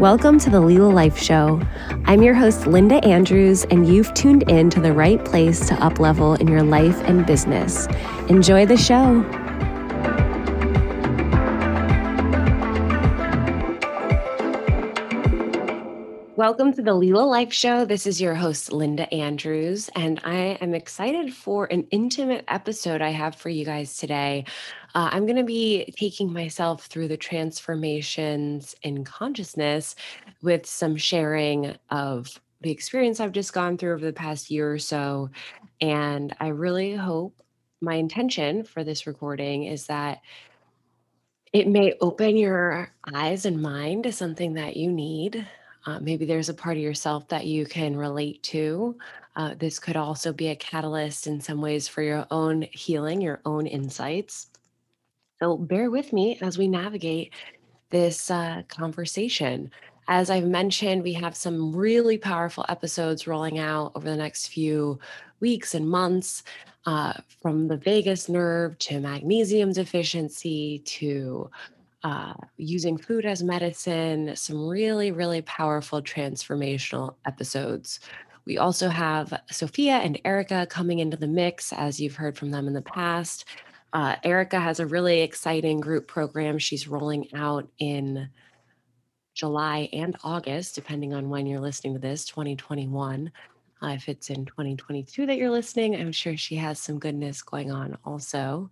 Welcome to the Lila Life Show. I'm your host, Linda Andrews, and you've tuned in to the right place to uplevel in your life and business. Enjoy the show. Welcome to the Lila Life Show. This is your host, Linda Andrews, and I am excited for an intimate episode I have for you guys today. Uh, I'm going to be taking myself through the transformations in consciousness with some sharing of the experience I've just gone through over the past year or so. And I really hope my intention for this recording is that it may open your eyes and mind to something that you need uh, maybe there's a part of yourself that you can relate to. Uh, this could also be a catalyst in some ways for your own healing, your own insights. So bear with me as we navigate this uh, conversation. As I've mentioned, we have some really powerful episodes rolling out over the next few weeks and months, uh, from the vagus nerve to magnesium deficiency to uh, using food as medicine, some really, really powerful transformational episodes. We also have Sophia and Erica coming into the mix, as you've heard from them in the past. Uh, Erica has a really exciting group program she's rolling out in July and August, depending on when you're listening to this, 2021. Uh, if it's in 2022 that you're listening, I'm sure she has some goodness going on also.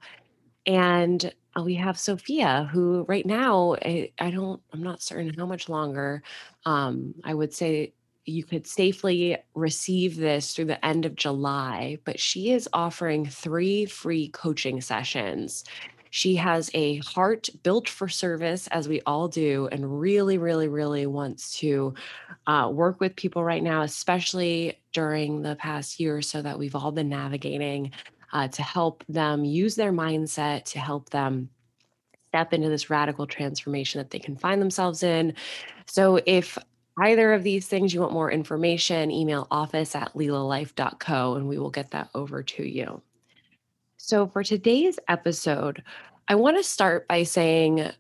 And uh, we have Sophia, who right now, I, I, don't, I'm not certain how much longer. Um, I would say you could safely receive this through the end of July, but she is offering three free coaching sessions. She has a heart built for service, as we all do, and really, really, really wants to uh, work with people right now, especially during the past year or so that we've all been navigating uh, to help them use their mindset, to help them step into this radical transformation that they can find themselves in. So if either of these things you want more information, email office at lilalife.co and we will get that over to you. So for today's episode, I want to start by saying,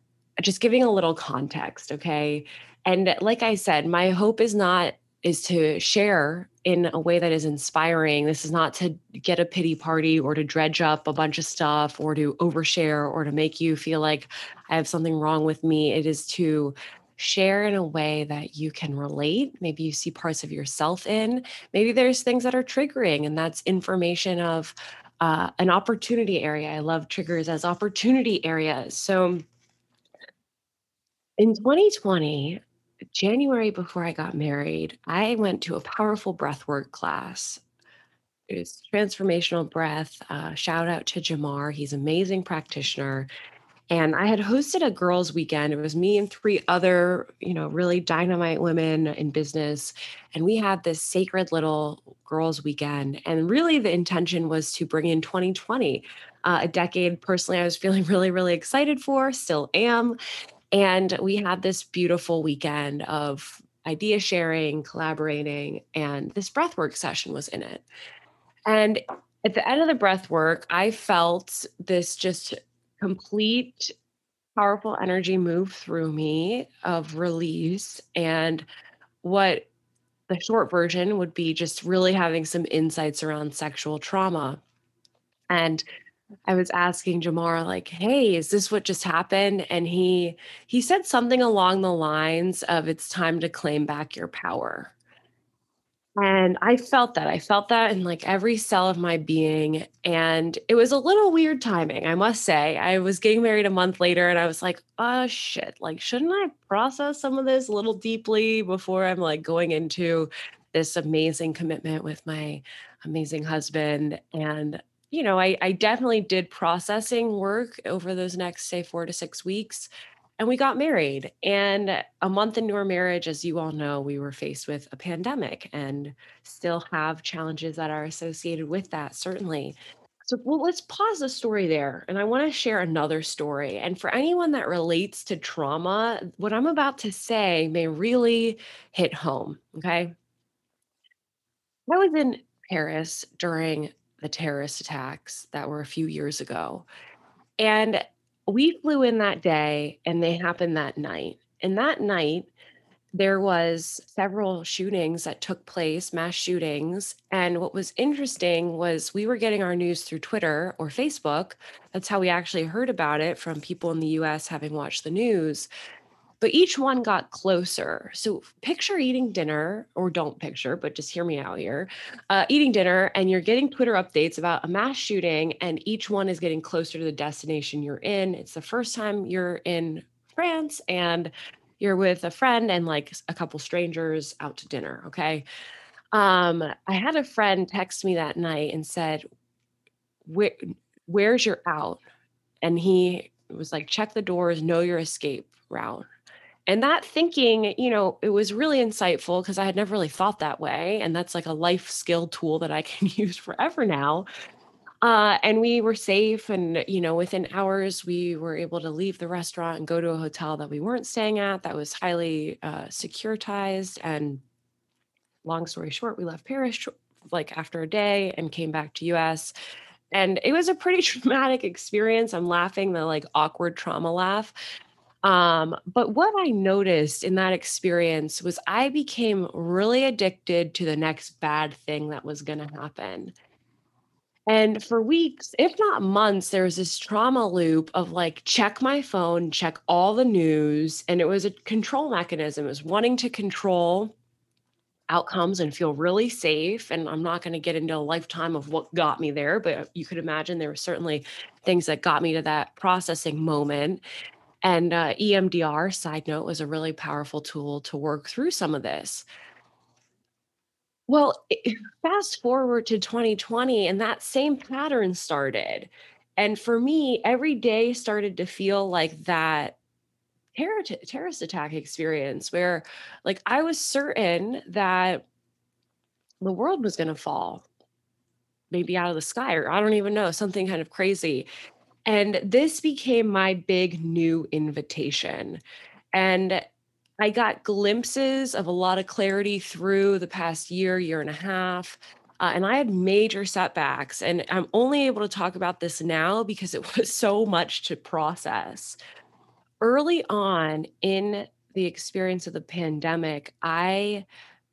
just giving a little context, okay? And like I said, my hope is not is to share in a way that is inspiring. This is not to get a pity party or to dredge up a bunch of stuff or to overshare or to make you feel like I have something wrong with me. It is to share in a way that you can relate. Maybe you see parts of yourself in. Maybe there's things that are triggering, and that's information of uh, an opportunity area. I love triggers as opportunity areas. So in 2020, January before I got married, I went to a powerful breathwork class. It's transformational breath. Uh, shout out to Jamar. He's an amazing practitioner. And I had hosted a girls' weekend. It was me and three other, you know, really dynamite women in business. And we had this sacred little girls' weekend. And really, the intention was to bring in 2020, uh, a decade personally I was feeling really, really excited for, still am. And we had this beautiful weekend of idea sharing, collaborating, and this breathwork session was in it. And at the end of the breath work, I felt this just complete powerful energy move through me of release and what the short version would be just really having some insights around sexual trauma. And I was asking Jamar like, "Hey, is this what just happened?" And he he said something along the lines of it's time to claim back your power. And I felt that. I felt that in like every cell of my being and it was a little weird timing, I must say. I was getting married a month later and I was like, "Oh shit, like shouldn't I process some of this a little deeply before I'm like going into this amazing commitment with my amazing husband?" And you know, I, I definitely did processing work over those next, say, four to six weeks. And we got married. And a month into our marriage, as you all know, we were faced with a pandemic and still have challenges that are associated with that, certainly. So, well, let's pause the story there. And I want to share another story. And for anyone that relates to trauma, what I'm about to say may really hit home. Okay. I was in Paris during the terrorist attacks that were a few years ago. And we flew in that day and they happened that night. And that night, there was several shootings that took place, mass shootings, and what was interesting was we were getting our news through Twitter or Facebook. That's how we actually heard about it from people in the US having watched the news. But each one got closer. So picture eating dinner, or don't picture, but just hear me out here. Uh, eating dinner, and you're getting Twitter updates about a mass shooting, and each one is getting closer to the destination you're in. It's the first time you're in France, and you're with a friend and like a couple strangers out to dinner, okay? Um, I had a friend text me that night and said, Where, Where's your out? And he was like, Check the doors, know your escape route. And that thinking, you know, it was really insightful because I had never really thought that way. And that's like a life skill tool that I can use forever now. Uh, and we were safe. And, you know, within hours, we were able to leave the restaurant and go to a hotel that we weren't staying at that was highly uh, securitized. And long story short, we left Paris like after a day and came back to US. And it was a pretty traumatic experience. I'm laughing the like awkward trauma laugh. Um, but what I noticed in that experience was I became really addicted to the next bad thing that was going to happen. And for weeks, if not months, there was this trauma loop of like, check my phone, check all the news. And it was a control mechanism. It was wanting to control outcomes and feel really safe. And I'm not going to get into a lifetime of what got me there, but you could imagine there were certainly things that got me to that processing moment. And uh, EMDR, side note, was a really powerful tool to work through some of this. Well, fast forward to 2020, and that same pattern started. And for me, every day started to feel like that terror, terrorist attack experience where, like, I was certain that the world was going to fall, maybe out of the sky, or I don't even know, something kind of crazy. And this became my big new invitation. And I got glimpses of a lot of clarity through the past year, year and a half. Uh, and I had major setbacks. And I'm only able to talk about this now because it was so much to process. Early on in the experience of the pandemic, I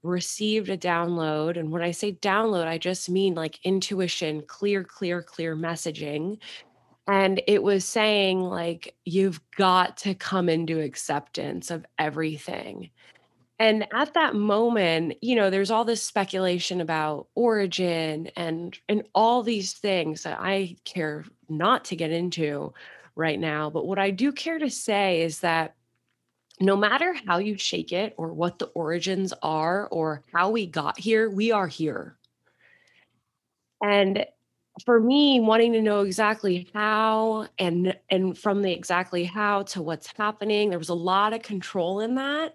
received a download. And when I say download, I just mean like intuition, clear, clear, clear messaging and it was saying like you've got to come into acceptance of everything. And at that moment you know there's all this speculation about origin and and all these things that i care not to get into right now but what i do care to say is that no matter how you shake it or what the origins are or how we got here we are here. And for me wanting to know exactly how and and from the exactly how to what's happening there was a lot of control in that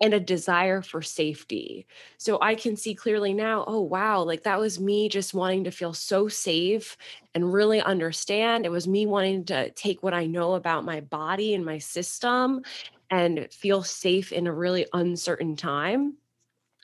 and a desire for safety. So i can see clearly now oh wow like that was me just wanting to feel so safe and really understand. It was me wanting to take what i know about my body and my system and feel safe in a really uncertain time.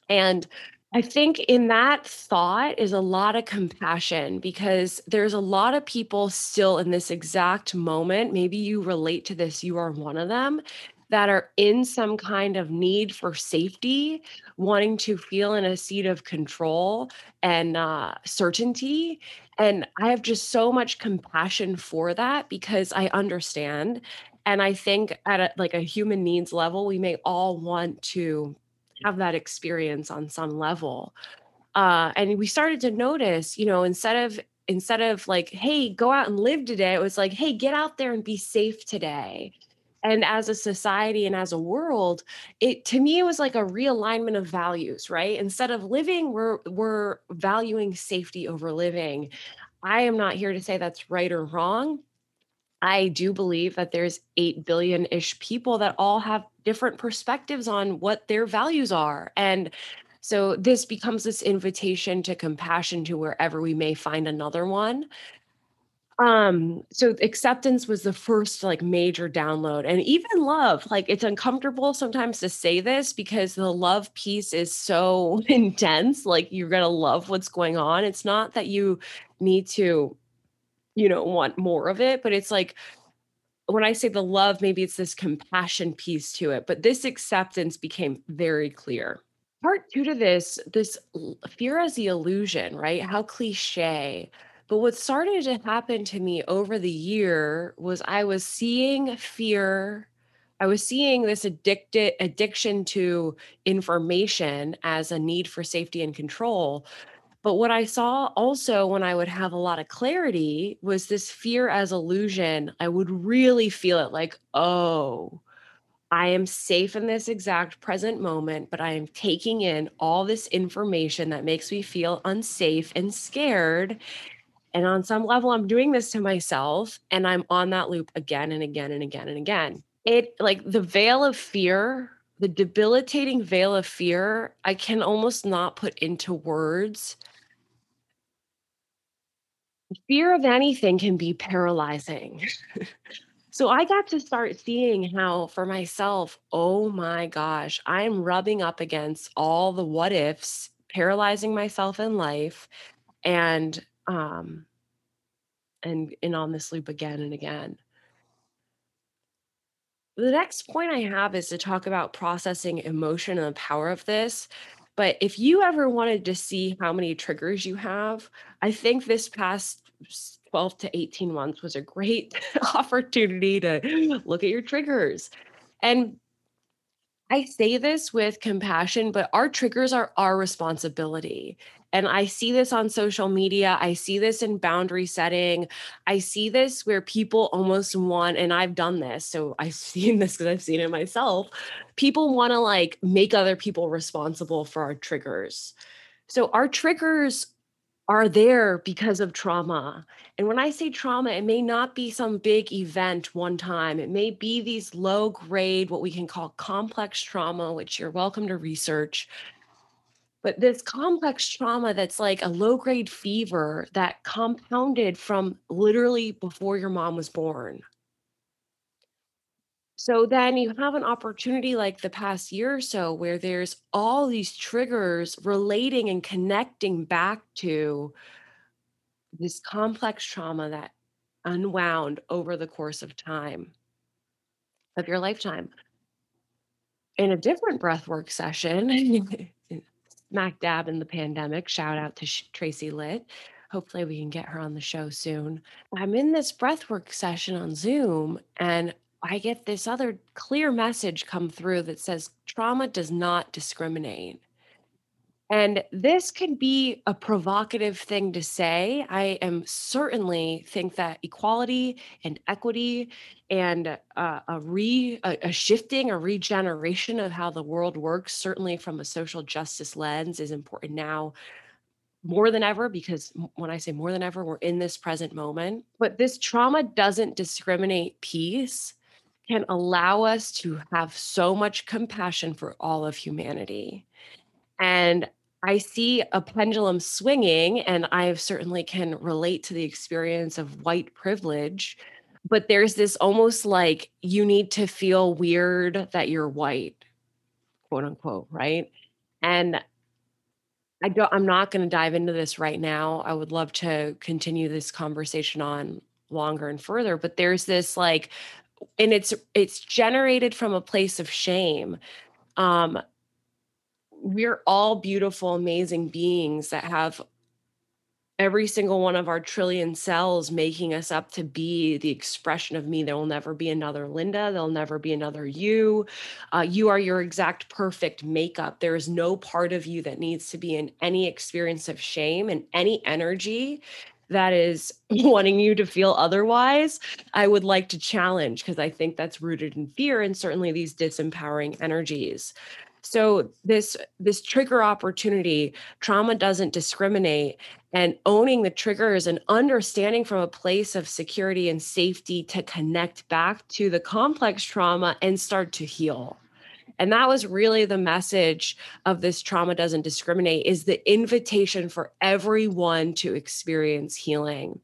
And I think in that thought is a lot of compassion because there's a lot of people still in this exact moment. Maybe you relate to this, you are one of them that are in some kind of need for safety, wanting to feel in a seat of control and uh, certainty. And I have just so much compassion for that because I understand. And I think at a, like a human needs level, we may all want to have that experience on some level. Uh, and we started to notice, you know, instead of instead of like, hey, go out and live today, it was like, hey, get out there and be safe today. And as a society and as a world, it to me it was like a realignment of values, right? Instead of living, we're we're valuing safety over living. I am not here to say that's right or wrong. I do believe that there's 8 billion ish people that all have different perspectives on what their values are. And so this becomes this invitation to compassion to wherever we may find another one. Um, so acceptance was the first like major download and even love. Like it's uncomfortable sometimes to say this because the love piece is so intense. Like you're going to love what's going on. It's not that you need to you know want more of it but it's like when I say the love, maybe it's this compassion piece to it, but this acceptance became very clear. Part two to this, this fear as the illusion, right? How cliche. But what started to happen to me over the year was I was seeing fear. I was seeing this addicted addiction to information as a need for safety and control. But what I saw also when I would have a lot of clarity was this fear as illusion. I would really feel it like, oh, I am safe in this exact present moment, but I am taking in all this information that makes me feel unsafe and scared. And on some level, I'm doing this to myself and I'm on that loop again and again and again and again. It like the veil of fear, the debilitating veil of fear, I can almost not put into words fear of anything can be paralyzing. so I got to start seeing how, for myself, oh my gosh, I'm rubbing up against all the what ifs, paralyzing myself in life, and um, and and on this loop again and again. The next point I have is to talk about processing emotion and the power of this. But if you ever wanted to see how many triggers you have, I think this past 12 to 18 months was a great opportunity to look at your triggers. And I say this with compassion, but our triggers are our responsibility. And I see this on social media. I see this in boundary setting. I see this where people almost want, and I've done this. So I've seen this because I've seen it myself. People want to like make other people responsible for our triggers. So our triggers are there because of trauma. And when I say trauma, it may not be some big event one time. It may be these low grade, what we can call complex trauma, which you're welcome to research. But this complex trauma that's like a low grade fever that compounded from literally before your mom was born. So then you have an opportunity like the past year or so where there's all these triggers relating and connecting back to this complex trauma that unwound over the course of time of your lifetime. In a different breathwork session, smack dab in the pandemic, shout out to Tracy Litt. Hopefully, we can get her on the show soon. I'm in this breathwork session on Zoom, and I get this other clear message come through that says trauma does not discriminate. And this can be a provocative thing to say. I am certainly think that equality and equity and uh, a re a, a shifting, a regeneration of how the world works, certainly from a social justice lens, is important now more than ever because when I say more than ever, we're in this present moment. But this trauma doesn't discriminate piece can allow us to have so much compassion for all of humanity. And I see a pendulum swinging, and I certainly can relate to the experience of white privilege. But there's this almost like you need to feel weird that you're white, quote unquote, right? And I don't, I'm not going to dive into this right now. I would love to continue this conversation on longer and further, but there's this like and it's it's generated from a place of shame um we're all beautiful amazing beings that have every single one of our trillion cells making us up to be the expression of me. There will never be another linda. There'll never be another you. Uh, you are your exact perfect makeup. There is no part of you that needs to be in any experience of shame and any energy that is wanting you to feel otherwise, I would like to challenge because I think that's rooted in fear and certainly these disempowering energies. So this this trigger opportunity, trauma doesn't discriminate and owning the triggers and understanding from a place of security and safety to connect back to the complex trauma and start to heal. And that was really the message of this trauma doesn't discriminate is the invitation for everyone to experience healing.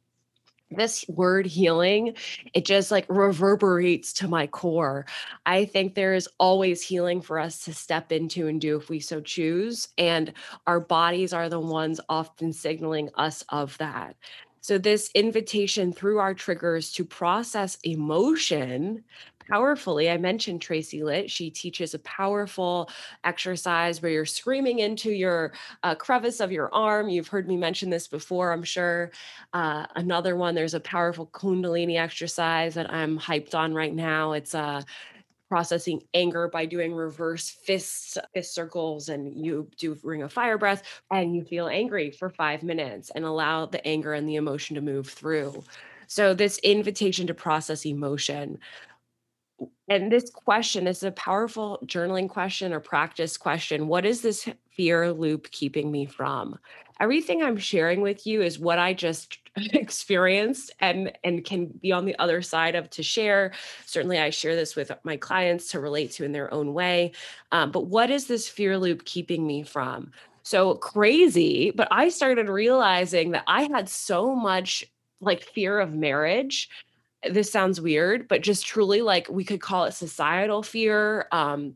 This word healing, it just like reverberates to my core. I think there is always healing for us to step into and do if we so choose. And our bodies are the ones often signaling us of that. So, this invitation through our triggers to process emotion powerfully. I mentioned Tracy Litt. She teaches a powerful exercise where you're screaming into your uh, crevice of your arm. You've heard me mention this before, I'm sure. Uh, another one, there's a powerful Kundalini exercise that I'm hyped on right now. It's a uh, processing anger by doing reverse fists, fist circles, and you do ring of fire breath, and you feel angry for five minutes and allow the anger and the emotion to move through. So, this invitation to process emotion. And this question is a powerful journaling question or practice question. What is this fear loop keeping me from? Everything I'm sharing with you is what I just experienced and and can be on the other side of to share certainly i share this with my clients to relate to in their own way um, but what is this fear loop keeping me from so crazy but i started realizing that i had so much like fear of marriage this sounds weird but just truly like we could call it societal fear um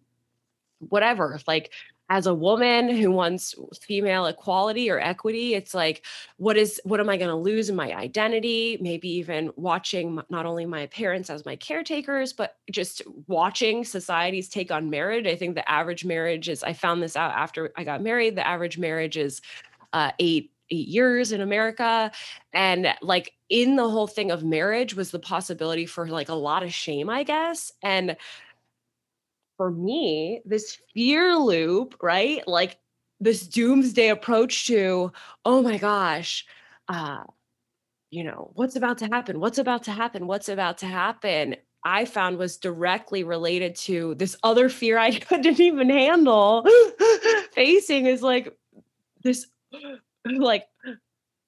whatever like as a woman who wants female equality or equity it's like what is what am i going to lose in my identity? Maybe even watching not only my parents as my caretakers but just watching society's take on marriage. I think the average marriage is i found this out after i got married the average marriage is uh, eight eight years in America. And like in the whole thing of marriage was the possibility for like a lot of shame, I guess. And for me, this fear loop, right? Like this doomsday approach to, oh my gosh, uh, you know, what's about to happen? What's about to happen? What's about to happen? I found was directly related to this other fear I couldn't even handle facing is like this like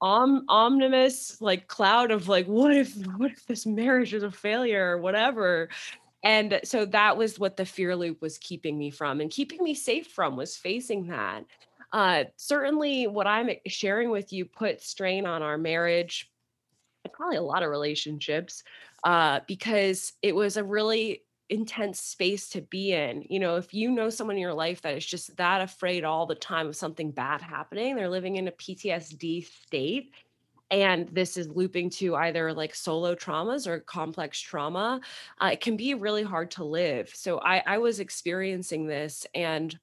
om omnibus like cloud of like what if what if this marriage is a failure or whatever and so that was what the fear loop was keeping me from and keeping me safe from was facing that. Uh, certainly, what I'm sharing with you put strain on our marriage, probably a lot of relationships, uh, because it was a really intense space to be in. You know, if you know someone in your life that is just that afraid all the time of something bad happening, they're living in a PTSD state and this is looping to either like solo traumas or complex trauma, uh, it can be really hard to live. So I, I was experiencing this and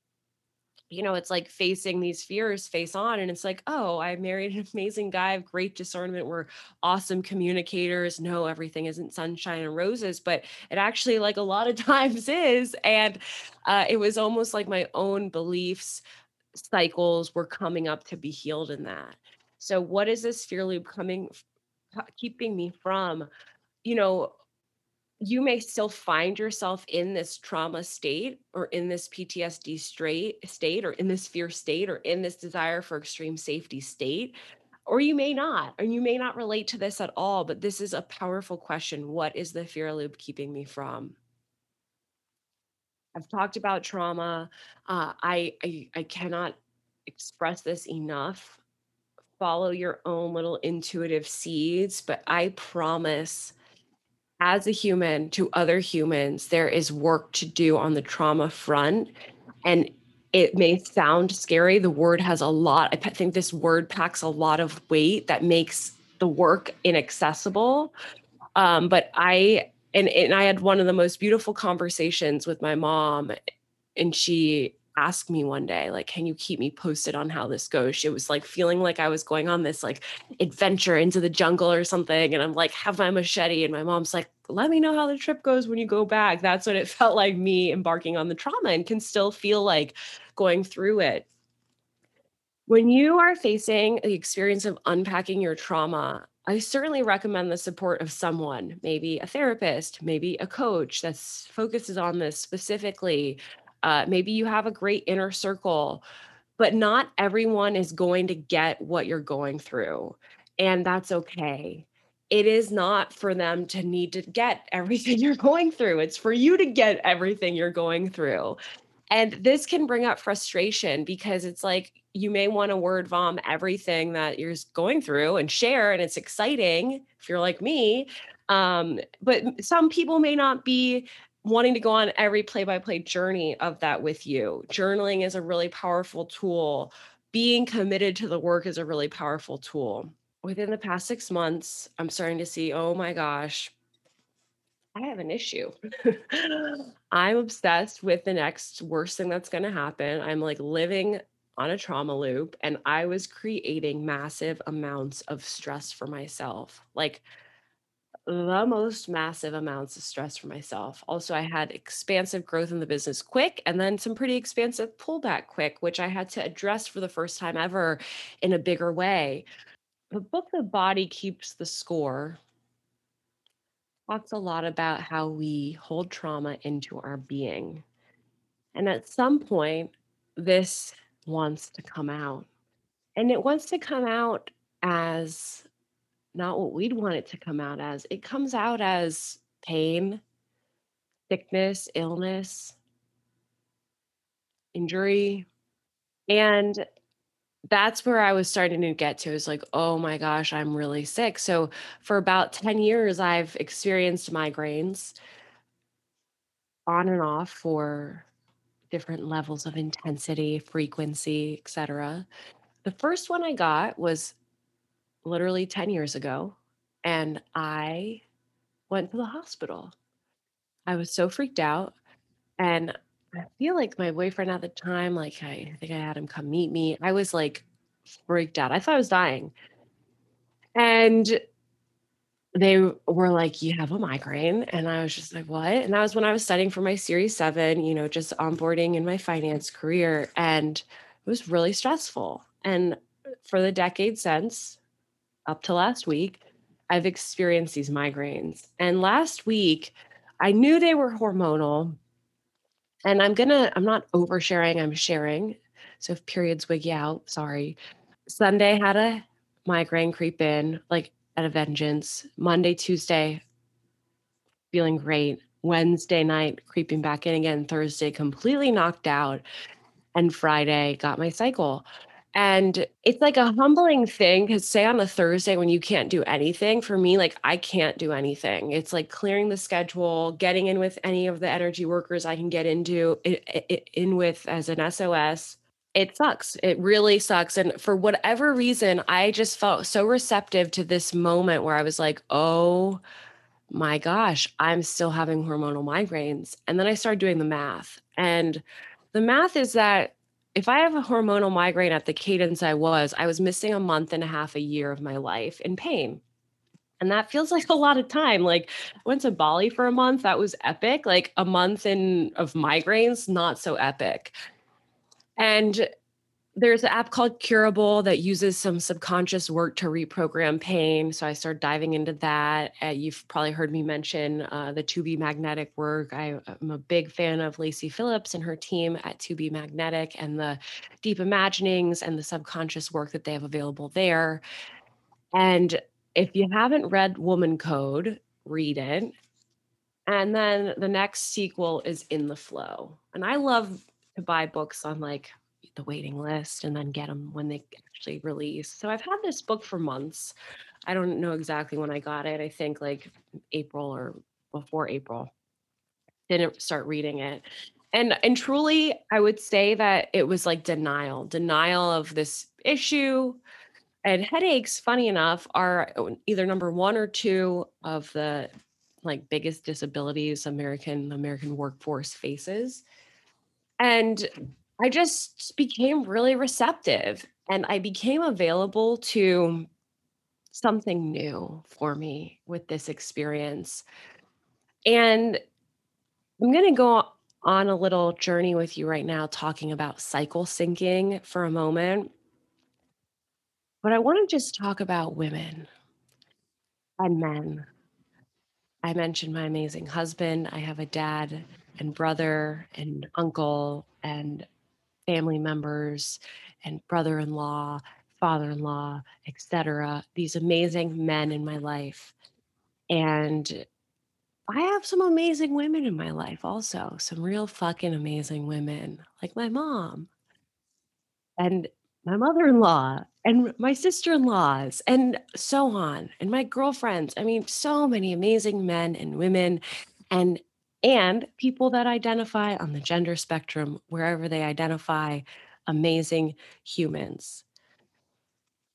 you know, it's like facing these fears face on. And it's like, oh, I married an amazing guy, have great discernment. We're awesome communicators. No, everything isn't sunshine and roses, but it actually, like a lot of times, is. And uh, it was almost like my own beliefs cycles were coming up to be healed in that. So what is this fear loop coming keeping me from? You know, you may still find yourself in this trauma state or in this PTSD straight state or in this fear state or in this desire for extreme safety state or you may not and you may not relate to this at all but this is a powerful question what is the fear loop keeping me from? I've talked about trauma uh, I, I I cannot express this enough. Follow your own little intuitive seeds, but I promise as a human to other humans, there is work to do on the trauma front. And it may sound scary. The word has a lot, I think this word packs a lot of weight that makes the work inaccessible. Um, but I, and, and I had one of the most beautiful conversations with my mom, and she ask me one day like can you keep me posted on how this goes? It was like feeling like i was going on this like adventure into the jungle or something and i'm like have my machete and my mom's like let me know how the trip goes when you go back. That's what it felt like me embarking on the trauma and can still feel like going through it. When you are facing the experience of unpacking your trauma I certainly recommend the support of someone, maybe a therapist, maybe a coach that focuses on this specifically, uh, maybe you have a great inner circle, but not everyone is going to get what you're going through. And that's okay. It is not for them to need to get everything you're going through. It's for you to get everything you're going through. And this can bring up frustration because it's like you may want to word vom everything that you're going through and share, and it's exciting if you're like me. Um, but some people may not be wanting to go on every play by play journey of that with you. Journaling is a really powerful tool. Being committed to the work is a really powerful tool. within the past 6 months, I'm starting to see, oh my gosh, I have an issue. I'm obsessed with the next worst thing that's gonna happen. I'm, like, living on a trauma loop, and I was creating massive amounts of stress for myself, like, the most massive amounts of stress for myself. Also, I had expansive growth in the business quick, and then some pretty expansive pullback quick, which I had to address for the first time ever in a bigger way. The book, The Body Keeps the Score talks a lot about how we hold trauma into our being. And at some point, this wants to come out. And it wants to come out as not what we'd want it to come out as. It comes out as pain, sickness, illness, injury. And that's where I was starting to get to is like, oh my gosh, I'm really sick. So for about 10 years, I've experienced migraines on and off for different levels of intensity, frequency, etc. The first one I got was literally 10 years ago, and I went to the hospital. I was so freaked out, and I feel like my boyfriend at the time, like, I think I had him come meet me. I was, like, freaked out. I thought I was dying. And they were like, "You have a migraine," and I was just like, "What?" And that was when I was studying for my Series 7, you know, just onboarding in my finance career, and it was really stressful. And for the decade since, up to last week, I've experienced these migraines. And last week, I knew they were hormonal. And I'm gonna, I'm not oversharing, I'm sharing. So if periods wig you out, sorry. Sunday had a migraine creep in, like at a vengeance. Monday, Tuesday, feeling great. Wednesday night, creeping back in again. Thursday, completely knocked out. And Friday, got my cycle. And it's like a humbling thing because, say, on a Thursday when you can't do anything, for me, like I can't do anything. It's like clearing the schedule, getting in with any of the energy workers I can get into, in with as an SOS. It sucks. It really sucks. And for whatever reason, I just felt so receptive to this moment where I was like, oh my gosh, I'm still having hormonal migraines. And then I started doing the math. And the math is that if I have a hormonal migraine at the cadence I was, I was missing a month and a half a year of my life in pain. And that feels like a lot of time. Like I went to Bali for a month, that was epic. Like a month in of migraines, not so epic. And there's an app called Curable that uses some subconscious work to reprogram pain. So I started diving into that. Uh, you've probably heard me mention uh, the To Be Magnetic work. I, am a big fan of Lacy Phillips and her team at To Be Magnetic and the deep imaginings and the subconscious work that they have available there. And if you haven't read Woman Code, read it. And then the next sequel is In the Flow. And I love to buy books on like the waiting list and then get them when they actually release. So I've had this book for months. I don't know exactly when I got it. I think like April or before April. Didn't start reading it. And and truly I would say that it was like denial, denial of this issue. And headaches, funny enough, are either number 1 or 2 of the like biggest disabilities American American workforce faces. And I just became really receptive and I became available to something new for me with this experience. And I'm going to go on a little journey with you right now, talking about cycle syncing for a moment. But I want to just talk about women and men. I mentioned my amazing husband. I have a dad and brother and uncle and family members and brother-in-law, father-in-law, etc. These amazing men in my life. And I have some amazing women in my life also, some real fucking amazing women, like my mom and my mother-in-law and my sister-in-laws and so on and my girlfriends. I mean, so many amazing men and women and and people that identify on the gender spectrum, wherever they identify, amazing humans.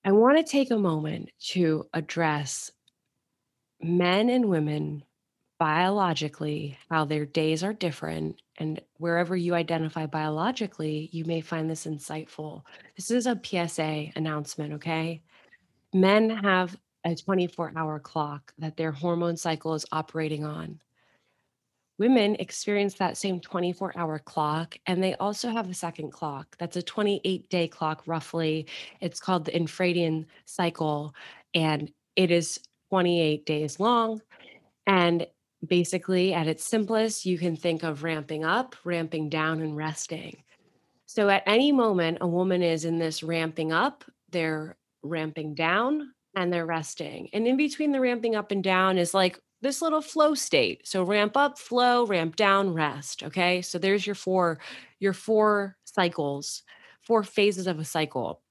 I want to take a moment to address men and women biologically, how their days are different. And wherever you identify biologically, you may find this insightful. This is a PSA announcement, okay? Men have a 24 hour clock that their hormone cycle is operating on. Women experience that same 24 hour clock, and they also have a second clock. That's a 28 day clock, roughly. It's called the infradian cycle, and it is 28 days long. And basically, at its simplest, you can think of ramping up, ramping down, and resting. So, at any moment, a woman is in this ramping up, they're ramping down, and they're resting. And in between the ramping up and down is like this little flow state. So ramp up, flow, ramp down, rest. Okay. So there's your four, your four cycles, four phases of a cycle.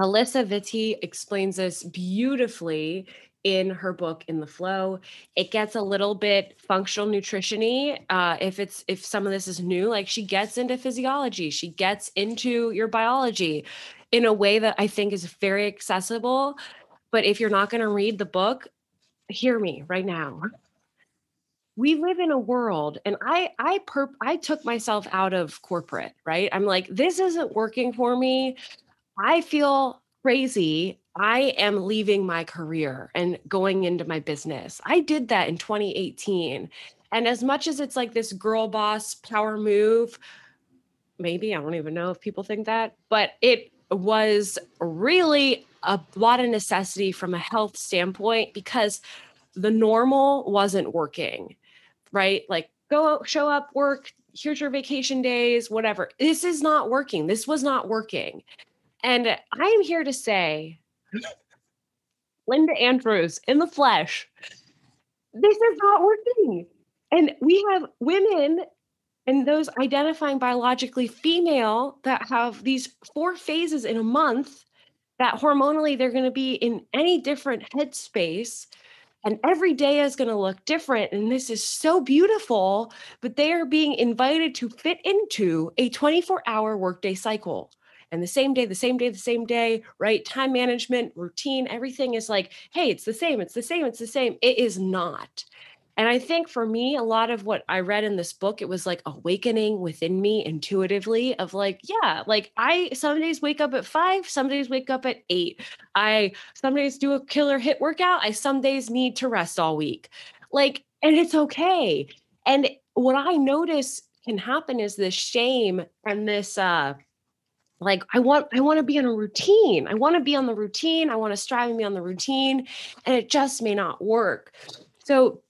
Alisa Vitti explains this beautifully in her book in the flow it gets a little bit functional nutritiony uh, if it's if some of this is new like she gets into physiology she gets into your biology in a way that i think is very accessible but if you're not going to read the book hear me right now. We live in a world and i i perp i took myself out of corporate right? I'm like this isn't working for me. I feel crazy. I am leaving my career and going into my business. I did that in 2018 and as much as it's like this girl boss power move maybe i don't even know if people think that but it was really a lot of necessity from a health standpoint because the normal wasn't working, right? Like go show up, work, here's your vacation days, whatever. This is not working. This was not working. And I am here to say, Linda Andrews in the flesh, this is not working. And we have women and those identifying biologically female that have these four phases in a month that hormonally they're going to be in any different headspace and every day is going to look different and this is so beautiful but they are being invited to fit into a 24 hour workday cycle. And the same day the same day the same day right? Time management routine everything is like hey it's the same it's the same it's the same. It is not and I think for me, a lot of what I read in this book, it was like awakening within me intuitively of like, yeah, like I some days wake up at five, some days wake up at eight. I some days do a killer HIIT workout. I some days need to rest all week. Like, and it's okay. And what I notice can happen is this shame and this uh like i want i want to be on a routine i want to be on the routine i want to strive and be on the routine and it just may not work so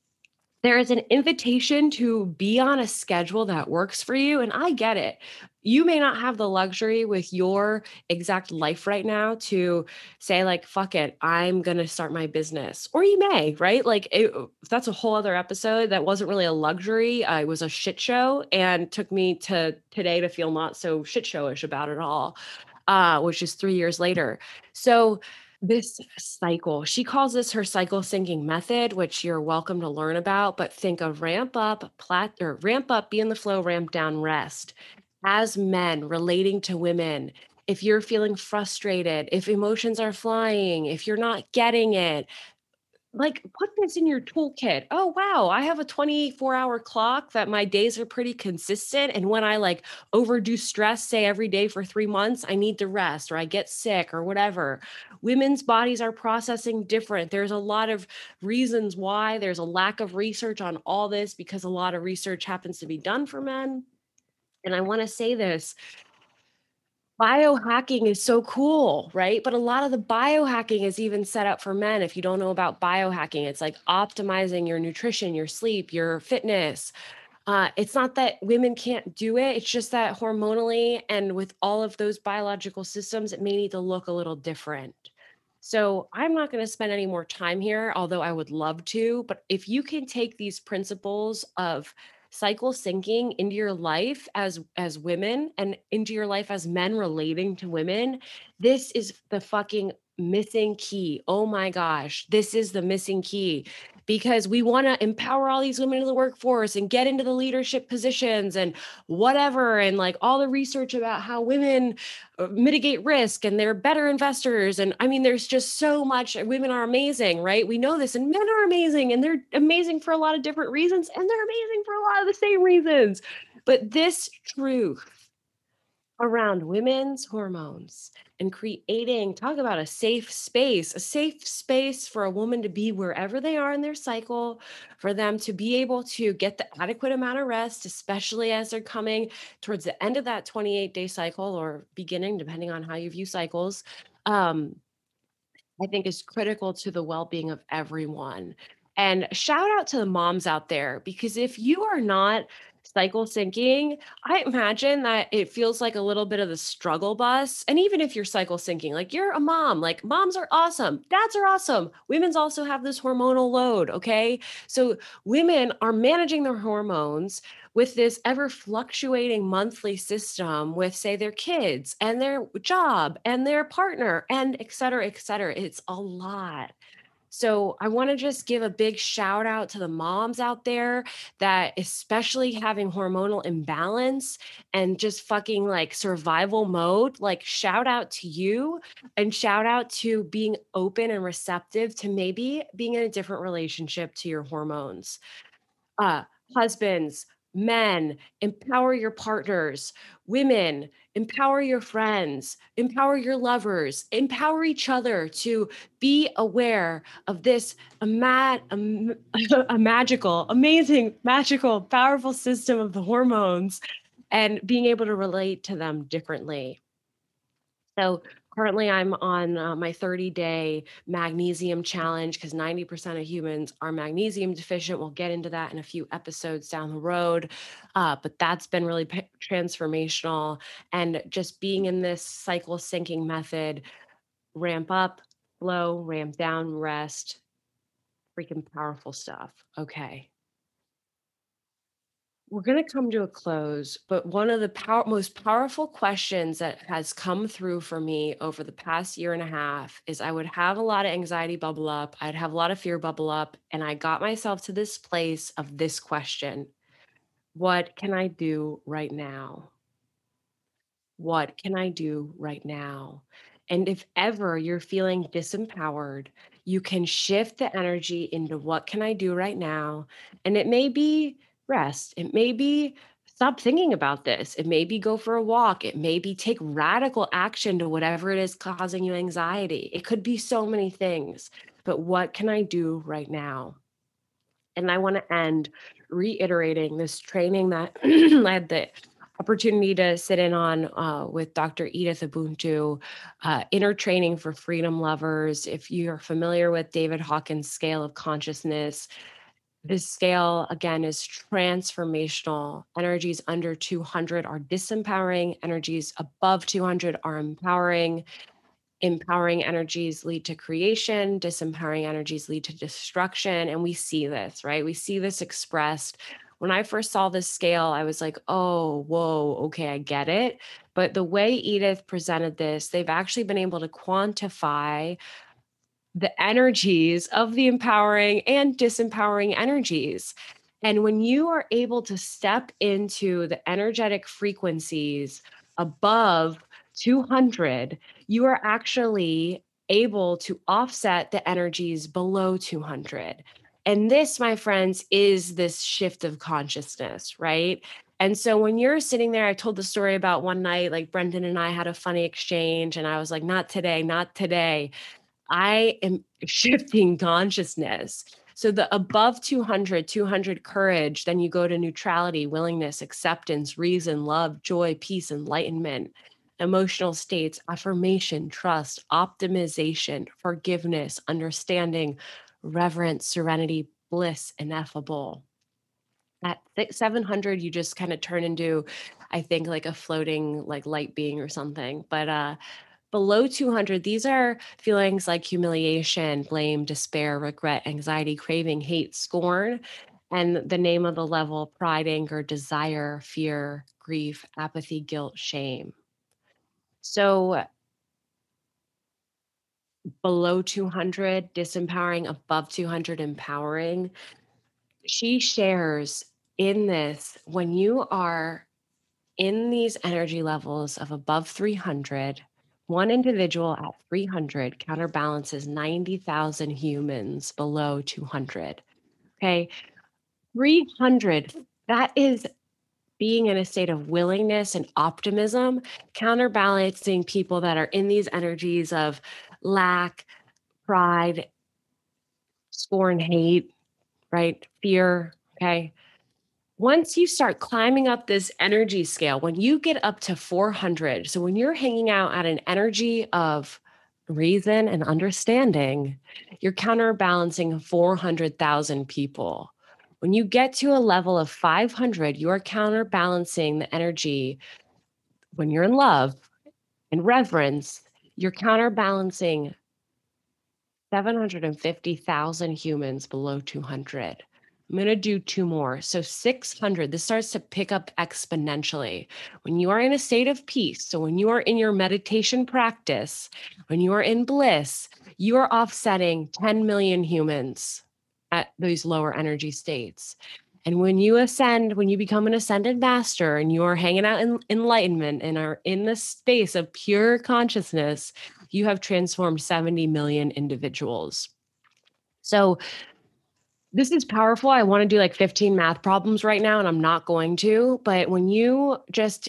there is an invitation to be on a schedule that works for you. And I get it. You may not have the luxury with your exact life right now to say, like, fuck it, I'm going to start my business. Or you may, right? Like, it, that's a whole other episode. That wasn't really a luxury. Uh, it was a shit show and took me to today to feel not so shit showish about it all, uh, which is three years later. So, this cycle. She calls this her cycle syncing method, which you're welcome to learn about, but think of ramp up, plat or ramp up, be in the flow, ramp down, rest. As men relating to women, if you're feeling frustrated, if emotions are flying, if you're not getting it, like put this in your toolkit. Oh wow, I have a 24 hour clock that my days are pretty consistent and when I like overdo stress say every day for 3 months, I need to rest or I get sick or whatever. Women's bodies are processing different. There's a lot of reasons why there's a lack of research on all this because a lot of research happens to be done for men. And I want to say this biohacking is so cool, right? But a lot of the biohacking is even set up for men. If you don't know about biohacking, it's like optimizing your nutrition, your sleep, your fitness. Uh, it's not that women can't do it. It's just that hormonally and with all of those biological systems, it may need to look a little different. So I'm not going to spend any more time here, although I would love to. But if you can take these principles of cycle syncing into your life as as women and into your life as men relating to women this is the fucking missing key. Oh my gosh this is the missing key because we want to empower all these women in the workforce and get into the leadership positions and whatever and like all the research about how women uh, mitigate risk and they're better investors. And i mean there's just so much women are amazing right? We know this and men are amazing and they're amazing for a lot of different reasons and they're amazing for a lot of the same reasons. But this truth around women's hormones and creating talk about a safe space a safe space for a woman to be wherever they are in their cycle for them to be able to get the adequate amount of rest especially as they're coming towards the end of that 28 day cycle or beginning depending on how you view cycles um, i think is critical to the well-being of everyone and shout out to the moms out there because if you are not cycle syncing, I imagine that it feels like a little bit of the struggle bus. And even if you're cycle syncing, like you're a mom, like moms are awesome, dads are awesome. Women's also have this hormonal load. Okay. So women are managing their hormones with this ever fluctuating monthly system with, say, their kids and their job and their partner and et cetera, et cetera. It's a lot. So I want to just give a big shout out to the moms out there that, especially having hormonal imbalance and just fucking like survival mode, like shout out to you and shout out to being open and receptive to maybe being in a different relationship to your hormones. Uh, husbands, men, empower your partners, women, empower your friends, empower your lovers, empower each other to be aware of this a, mad, a, a magical, amazing, magical, powerful system of the hormones and being able to relate to them differently. So, Currently, I'm on uh, my 30 day magnesium challenge because 90% of humans are magnesium deficient. We'll get into that in a few episodes down the road. Uh, but that's been really p- transformational. And just being in this cycle syncing method ramp up, flow, ramp down, rest freaking powerful stuff. Okay we're going to come to a close, but one of the power, most powerful questions that has come through for me over the past year and a half is I would have a lot of anxiety bubble up, I'd have a lot of fear bubble up, and I got myself to this place of this question What can I do right now? What can I do right now? And if ever you're feeling disempowered, you can shift the energy into what can I do right now? And it may be rest. It may be stop thinking about this. It may be go for a walk. It may be take radical action to whatever it is causing you anxiety. It could be so many things. But what can I do right now? And I want to end reiterating this training that I had the opportunity to sit in on uh, with Dr. Edith Ubuntu, uh, inner training for freedom lovers. If you're familiar with David Hawkins' scale of consciousness, this scale, again, is transformational. Energies under 200 are disempowering, energies above 200 are empowering. Empowering energies lead to creation, disempowering energies lead to destruction. And we see this, right? We see this expressed. When I first saw this scale, I was like, oh, whoa, okay, I get it. But the way Edith presented this, they've actually been able to quantify the energies of the empowering and disempowering energies. And when you are able to step into the energetic frequencies above 200, you are actually able to offset the energies below 200. And this, my friends, is this shift of consciousness, right? And so when you're sitting there, I told the story about one night, like Brendan and I had a funny exchange, and I was like, not today, not today. I am shifting consciousness. So the above 200, 200 courage, then you go to neutrality, willingness, acceptance, reason, love, joy, peace, enlightenment, emotional states, affirmation, trust, optimization, forgiveness, understanding, reverence, serenity, bliss, ineffable. At 700, you just kind of turn into, I think, like a floating like light being or something. But uh, Below 200, these are feelings like humiliation, blame, despair, regret, anxiety, craving, hate, scorn. And the name of the level pride, anger, desire, fear, grief, apathy, guilt, shame. So below 200, disempowering, above 200, empowering. She shares in this when you are in these energy levels of above 300, one individual at 300 counterbalances 90,000 humans below 200. Okay. 300, that is being in a state of willingness and optimism, counterbalancing people that are in these energies of lack, pride, scorn, hate, right? Fear. Okay. Once you start climbing up this energy scale, when you get up to 400, so when you're hanging out at an energy of reason and understanding, you're counterbalancing 400,000 people. When you get to a level of 500, you are counterbalancing the energy when you're in love and reverence, you're counterbalancing 750,000 humans below 200. I'm going to do two more. So 600, this starts to pick up exponentially. When you are in a state of peace, so when you are in your meditation practice, when you are in bliss, you are offsetting 10 million humans at these lower energy states. And when you ascend, when you become an ascended master and you are hanging out in enlightenment and are in the space of pure consciousness, you have transformed 70 million individuals. So, this is powerful. I want to do like 15 math problems right now, and I'm not going to. But when you just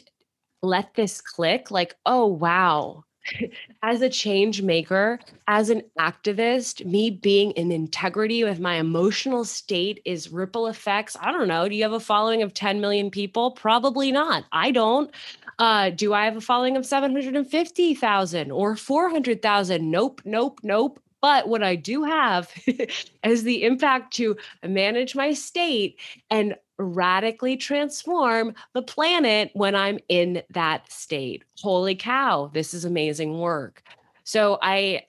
let this click, like, oh, wow, as a change maker, as an activist, me being in integrity with my emotional state is ripple effects. I don't know. Do you have a following of 10 million people? Probably not. I don't. Uh, do I have a following of 750,000 or 400,000? Nope, nope, nope. But what I do have is the impact to manage my state and radically transform the planet when I'm in that state. Holy cow, this is amazing work. So I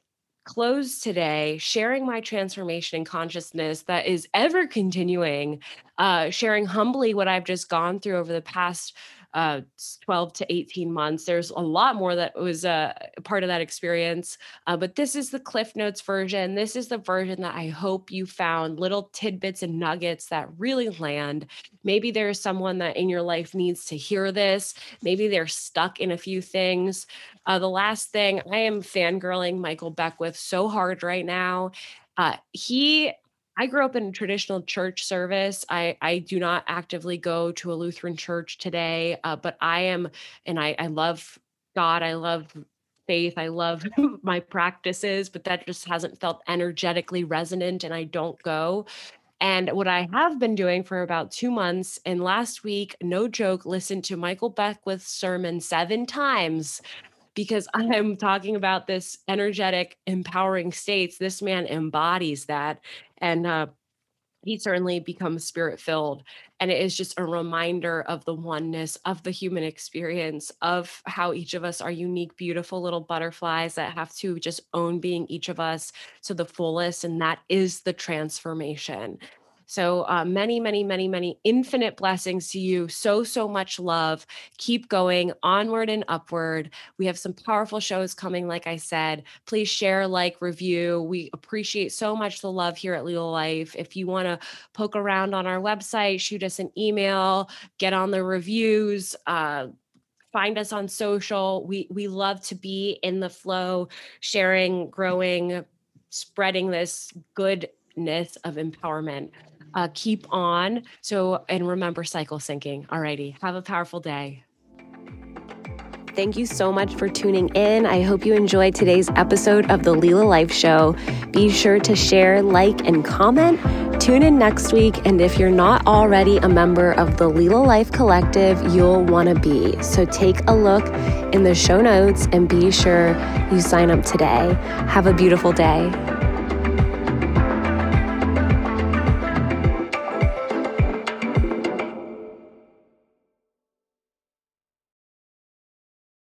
close today sharing my transformation in consciousness that is ever continuing, uh, sharing humbly what I've just gone through over the past uh, 12 to 18 months. There's a lot more that was uh, part of that experience. Uh, but this is the Cliff Notes version. This is the version that I hope you found little tidbits and nuggets that really land. Maybe there's someone that in your life needs to hear this. Maybe they're stuck in a few things. Uh, the last thing, I am fangirling Michael Beckwith so hard right now. Uh, he I grew up in traditional church service. I I do not actively go to a Lutheran church today, uh, but I am, and I I love God. I love faith. I love my practices, but that just hasn't felt energetically resonant, and I don't go. And what I have been doing for about two months, and last week, no joke, listened to Michael Beckwith's sermon seven times because I'm talking about this energetic, empowering states. This man embodies that. And uh, he certainly becomes spirit filled. And it is just a reminder of the oneness of the human experience, of how each of us are unique, beautiful little butterflies that have to just own being each of us to the fullest. And that is the transformation. So uh, many, many, many, many infinite blessings to you. So, so much love. Keep going onward and upward. We have some powerful shows coming, like I said. Please share, like, review. We appreciate so much the love here at Lila Life. If you want to poke around on our website, shoot us an email, get on the reviews. Uh, find us on social. We we love to be in the flow, sharing, growing, spreading this goodness of empowerment uh, keep on. So, and remember cycle syncing. Alrighty. Have a powerful day. Thank you so much for tuning in. I hope you enjoyed today's episode of the Lila Life Show. Be sure to share, like, and comment. Tune in next week. And if you're not already a member of the Lila Life Collective, you'll want to be. So take a look in the show notes and be sure you sign up today. Have a beautiful day.